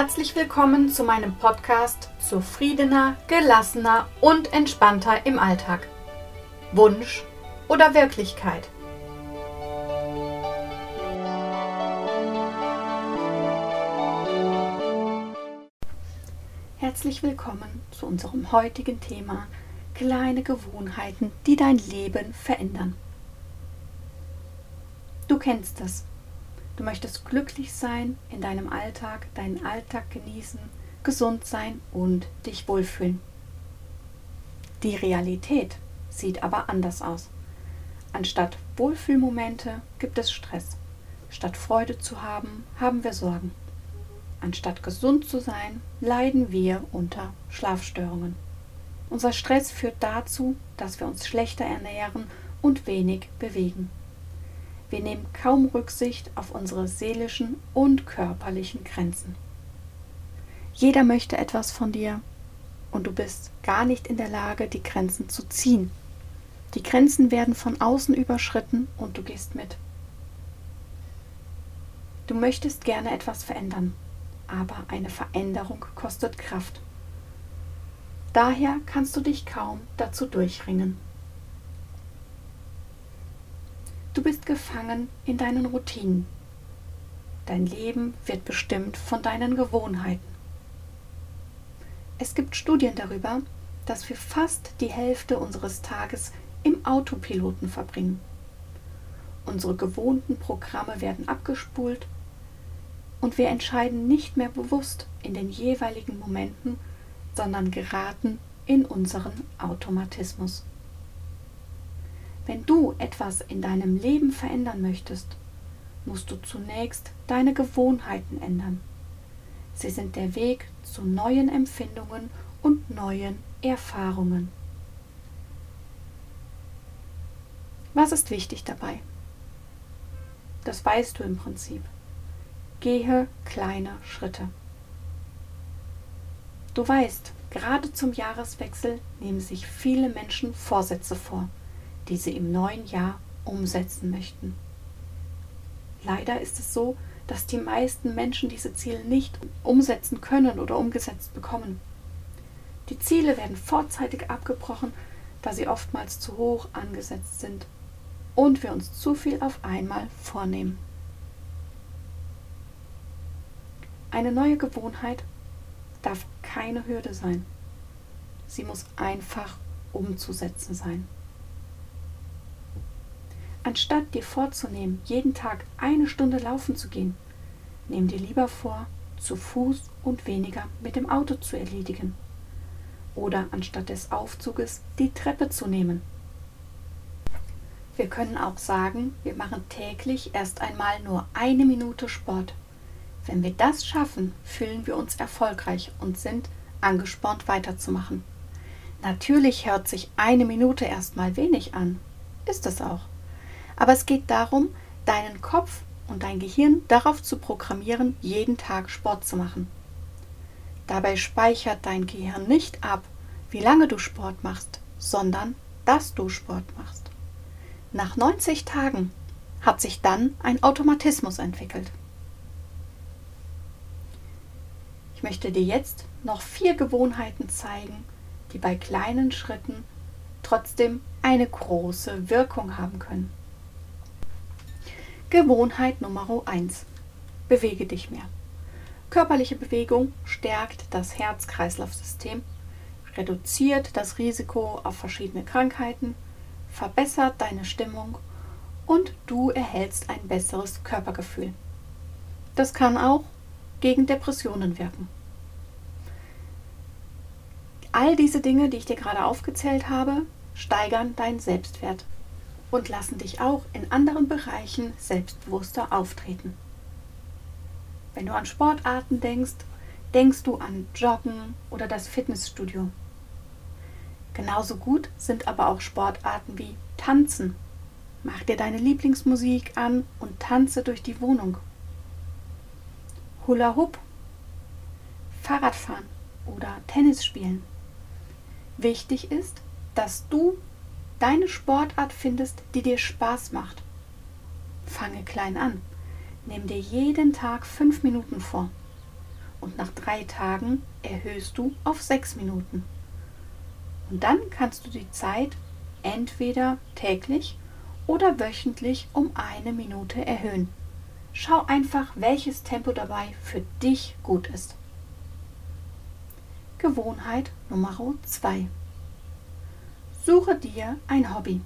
Herzlich willkommen zu meinem Podcast Zufriedener, gelassener und entspannter im Alltag. Wunsch oder Wirklichkeit? Herzlich willkommen zu unserem heutigen Thema kleine Gewohnheiten, die dein Leben verändern. Du kennst es. Du möchtest glücklich sein in deinem Alltag, deinen Alltag genießen, gesund sein und dich wohlfühlen. Die Realität sieht aber anders aus. Anstatt Wohlfühlmomente gibt es Stress. Statt Freude zu haben, haben wir Sorgen. Anstatt gesund zu sein, leiden wir unter Schlafstörungen. Unser Stress führt dazu, dass wir uns schlechter ernähren und wenig bewegen. Wir nehmen kaum Rücksicht auf unsere seelischen und körperlichen Grenzen. Jeder möchte etwas von dir und du bist gar nicht in der Lage, die Grenzen zu ziehen. Die Grenzen werden von außen überschritten und du gehst mit. Du möchtest gerne etwas verändern, aber eine Veränderung kostet Kraft. Daher kannst du dich kaum dazu durchringen. Du bist gefangen in deinen Routinen. Dein Leben wird bestimmt von deinen Gewohnheiten. Es gibt Studien darüber, dass wir fast die Hälfte unseres Tages im Autopiloten verbringen. Unsere gewohnten Programme werden abgespult und wir entscheiden nicht mehr bewusst in den jeweiligen Momenten, sondern geraten in unseren Automatismus. Wenn du etwas in deinem Leben verändern möchtest, musst du zunächst deine Gewohnheiten ändern. Sie sind der Weg zu neuen Empfindungen und neuen Erfahrungen. Was ist wichtig dabei? Das weißt du im Prinzip. Gehe kleine Schritte. Du weißt, gerade zum Jahreswechsel nehmen sich viele Menschen Vorsätze vor die sie im neuen Jahr umsetzen möchten. Leider ist es so, dass die meisten Menschen diese Ziele nicht umsetzen können oder umgesetzt bekommen. Die Ziele werden vorzeitig abgebrochen, da sie oftmals zu hoch angesetzt sind und wir uns zu viel auf einmal vornehmen. Eine neue Gewohnheit darf keine Hürde sein. Sie muss einfach umzusetzen sein. Anstatt dir vorzunehmen, jeden Tag eine Stunde laufen zu gehen, nimm dir lieber vor, zu Fuß und weniger mit dem Auto zu erledigen. Oder anstatt des Aufzuges die Treppe zu nehmen. Wir können auch sagen, wir machen täglich erst einmal nur eine Minute Sport. Wenn wir das schaffen, fühlen wir uns erfolgreich und sind angespornt weiterzumachen. Natürlich hört sich eine Minute erstmal wenig an. Ist es auch. Aber es geht darum, deinen Kopf und dein Gehirn darauf zu programmieren, jeden Tag Sport zu machen. Dabei speichert dein Gehirn nicht ab, wie lange du Sport machst, sondern dass du Sport machst. Nach 90 Tagen hat sich dann ein Automatismus entwickelt. Ich möchte dir jetzt noch vier Gewohnheiten zeigen, die bei kleinen Schritten trotzdem eine große Wirkung haben können. Gewohnheit Nummer 1. Bewege dich mehr. Körperliche Bewegung stärkt das Herz-Kreislauf-System, reduziert das Risiko auf verschiedene Krankheiten, verbessert deine Stimmung und du erhältst ein besseres Körpergefühl. Das kann auch gegen Depressionen wirken. All diese Dinge, die ich dir gerade aufgezählt habe, steigern deinen Selbstwert und lassen dich auch in anderen Bereichen selbstbewusster auftreten. Wenn du an Sportarten denkst, denkst du an Joggen oder das Fitnessstudio. Genauso gut sind aber auch Sportarten wie Tanzen. Mach dir deine Lieblingsmusik an und tanze durch die Wohnung. Hula Hoop, Fahrradfahren oder Tennis spielen. Wichtig ist, dass du deine Sportart findest, die dir Spaß macht. Fange klein an. Nimm dir jeden Tag fünf Minuten vor. und nach drei Tagen erhöhst du auf sechs Minuten. Und dann kannst du die Zeit entweder täglich oder wöchentlich um eine Minute erhöhen. Schau einfach, welches Tempo dabei für dich gut ist. Gewohnheit Nummer 2. Suche dir ein Hobby.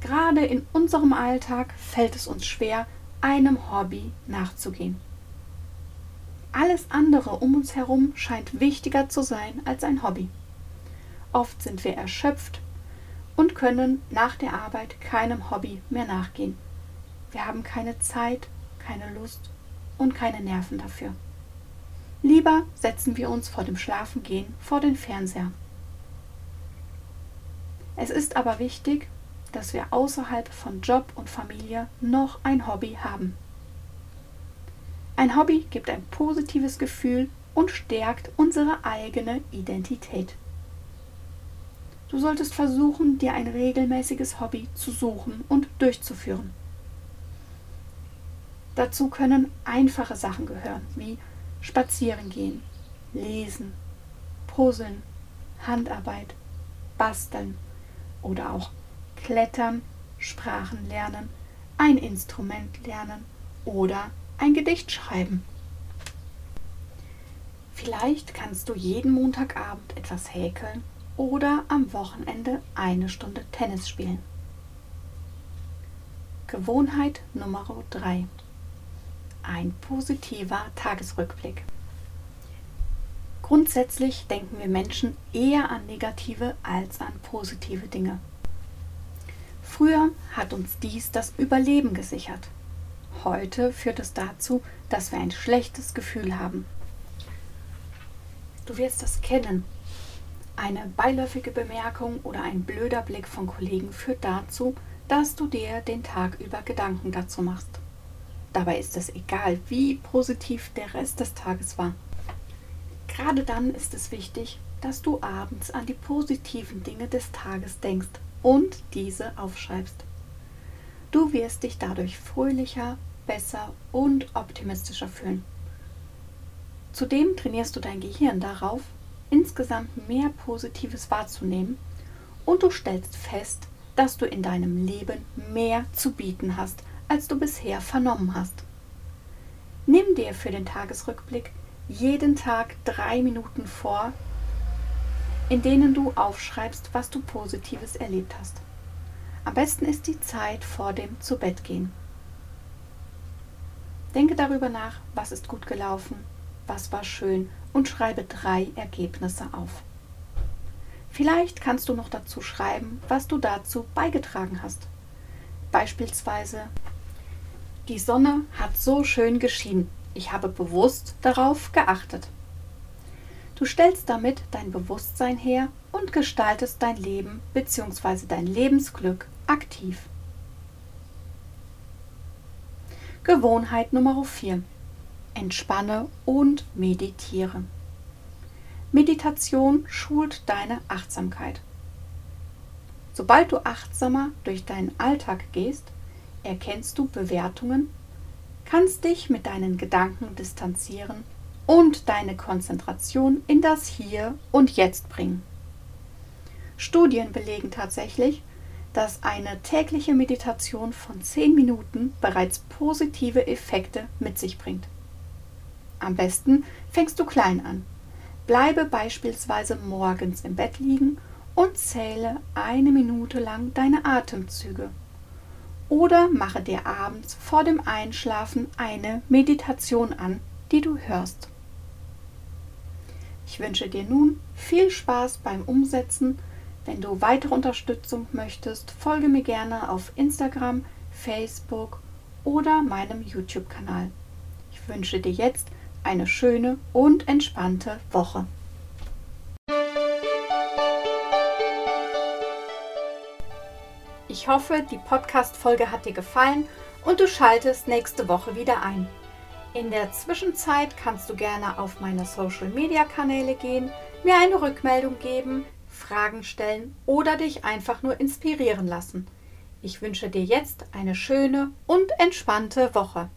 Gerade in unserem Alltag fällt es uns schwer, einem Hobby nachzugehen. Alles andere um uns herum scheint wichtiger zu sein als ein Hobby. Oft sind wir erschöpft und können nach der Arbeit keinem Hobby mehr nachgehen. Wir haben keine Zeit, keine Lust und keine Nerven dafür. Lieber setzen wir uns vor dem Schlafengehen vor den Fernseher. Es ist aber wichtig, dass wir außerhalb von Job und Familie noch ein Hobby haben. Ein Hobby gibt ein positives Gefühl und stärkt unsere eigene Identität. Du solltest versuchen, dir ein regelmäßiges Hobby zu suchen und durchzuführen. Dazu können einfache Sachen gehören, wie Spazieren gehen, Lesen, Puzzeln, Handarbeit, Basteln oder auch Klettern, Sprachen lernen, ein Instrument lernen oder ein Gedicht schreiben. Vielleicht kannst du jeden Montagabend etwas häkeln oder am Wochenende eine Stunde Tennis spielen. Gewohnheit Nummer 3. Ein positiver Tagesrückblick. Grundsätzlich denken wir Menschen eher an negative als an positive Dinge. Früher hat uns dies das Überleben gesichert. Heute führt es dazu, dass wir ein schlechtes Gefühl haben. Du wirst das kennen. Eine beiläufige Bemerkung oder ein blöder Blick von Kollegen führt dazu, dass du dir den Tag über Gedanken dazu machst. Dabei ist es egal, wie positiv der Rest des Tages war. Gerade dann ist es wichtig, dass du abends an die positiven Dinge des Tages denkst und diese aufschreibst. Du wirst dich dadurch fröhlicher, besser und optimistischer fühlen. Zudem trainierst du dein Gehirn darauf, insgesamt mehr Positives wahrzunehmen und du stellst fest, dass du in deinem Leben mehr zu bieten hast, als du bisher vernommen hast. Nimm dir für den Tagesrückblick jeden Tag drei Minuten vor, in denen du aufschreibst, was du Positives erlebt hast. Am besten ist die Zeit vor dem Zubettgehen. Denke darüber nach, was ist gut gelaufen, was war schön und schreibe drei Ergebnisse auf. Vielleicht kannst du noch dazu schreiben, was du dazu beigetragen hast. Beispielsweise, die Sonne hat so schön geschienen. Ich habe bewusst darauf geachtet. Du stellst damit dein Bewusstsein her und gestaltest dein Leben bzw. dein Lebensglück aktiv. Gewohnheit Nummer 4. Entspanne und meditiere. Meditation schult deine Achtsamkeit. Sobald du achtsamer durch deinen Alltag gehst, erkennst du Bewertungen, kannst dich mit deinen Gedanken distanzieren und deine Konzentration in das Hier und Jetzt bringen. Studien belegen tatsächlich, dass eine tägliche Meditation von 10 Minuten bereits positive Effekte mit sich bringt. Am besten fängst du klein an. Bleibe beispielsweise morgens im Bett liegen und zähle eine Minute lang deine Atemzüge. Oder mache dir abends vor dem Einschlafen eine Meditation an, die du hörst. Ich wünsche dir nun viel Spaß beim Umsetzen. Wenn du weitere Unterstützung möchtest, folge mir gerne auf Instagram, Facebook oder meinem YouTube-Kanal. Ich wünsche dir jetzt eine schöne und entspannte Woche. Ich hoffe, die Podcast-Folge hat dir gefallen und du schaltest nächste Woche wieder ein. In der Zwischenzeit kannst du gerne auf meine Social-Media-Kanäle gehen, mir eine Rückmeldung geben, Fragen stellen oder dich einfach nur inspirieren lassen. Ich wünsche dir jetzt eine schöne und entspannte Woche.